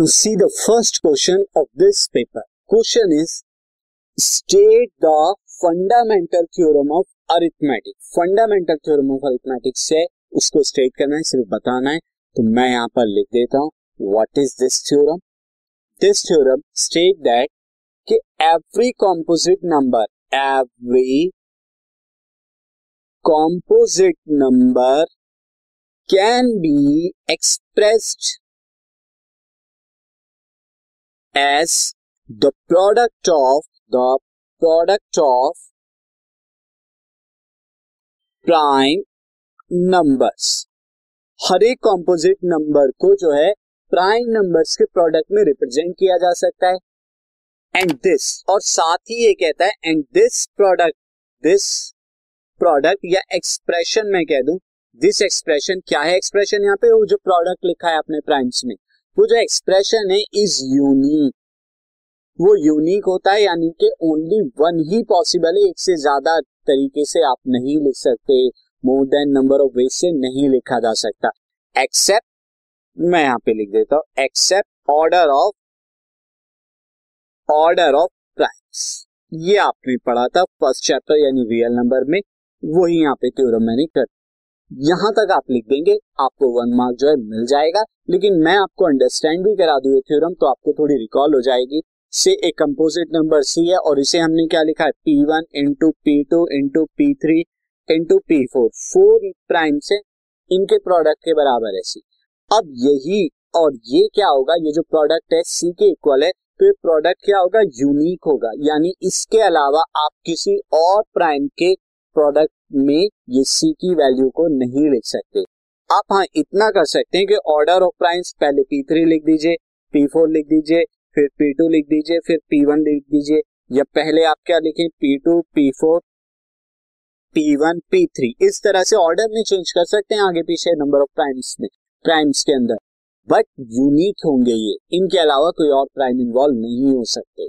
To see the first question of this paper question is state the fundamental theorem of arithmetic fundamental theorem of arithmetics है उसको state करना है, सिर्फ़ बताना है। तो मैं यहाँ पर लिख देता हूँ what is this theorem this theorem state that कि every composite number every composite number can be expressed as the product of the product of prime numbers हर एक कॉम्पोजिट नंबर को जो है प्राइम नंबर्स के प्रोडक्ट में represent किया जा सकता है। एंड दिस और साथ ही ये कहता है and this product this product या एक्सप्रेशन में कह दूँ दिस एक्सप्रेशन क्या है एक्सप्रेशन यहाँ पे? वो जो प्रोडक्ट लिखा है अपने प्राइम्स में। वो जो एक्सप्रेशन है इज़ यूनिक वो यूनिक होता है, यानी कि ओनली वन ही पॉसिबल है, एक से ज़्यादा तरीके से आप नहीं लिख सकते more than number of ways से नहीं लिखा जा सकता। एक्सेप्ट मैं यहाँ पे लिख देता हूँ except order of order of primes ये आपने पढ़ा था फ़र्स्ट चैप्टर यानी रियल नंबर में, वही यहाँ पे थ्योरम मैंने कर यहाँ तक आप लिख देंगे, आपको वन मार्क जो है मिल जाएगा। लेकिन मैं आपको अंडरस्टैंड भी करा दूँ थ्योरम तो आपको थोड़ी रिकॉल हो जाएगी। से एक कंपोजिट नंबर सी है और इसे हमने क्या लिखा है? P one into P two into P three into P four four prime से इनके प्रोडक्ट के बराबर है सी अब यही और ये क्या होगा? ये जो प्रोडक्ट है सी के इक्वल है तो ये प्रोडक्ट क्या होगा? यूनिक होगा। यानी इसके अलावा आप किसी और प्राइम के प्रोडक्ट में ये सी की वैल्यू को नहीं लिख सकते। आप हाँ इतना कर सकते हैं कि ऑर्डर ऑफ़ प्राइम्स पहले पी थ्री लिख दीजिए पी फोर लिख दीजिए, फिर पी टू लिख दीजिए, फिर पी वन लिख दीजिए, या पहले आप क्या लिखें? P two P four P one P three इस तरह से ऑर्डर में चेंज कर सकते हैं आगे पीछे नंबर ऑफ़ प्राइम्स में प्राइम्स के अंदर। बट यूनिक होंगे ये। इनके अलावा कोई और प्राइम इन्वॉल्व नहीं हो सकते।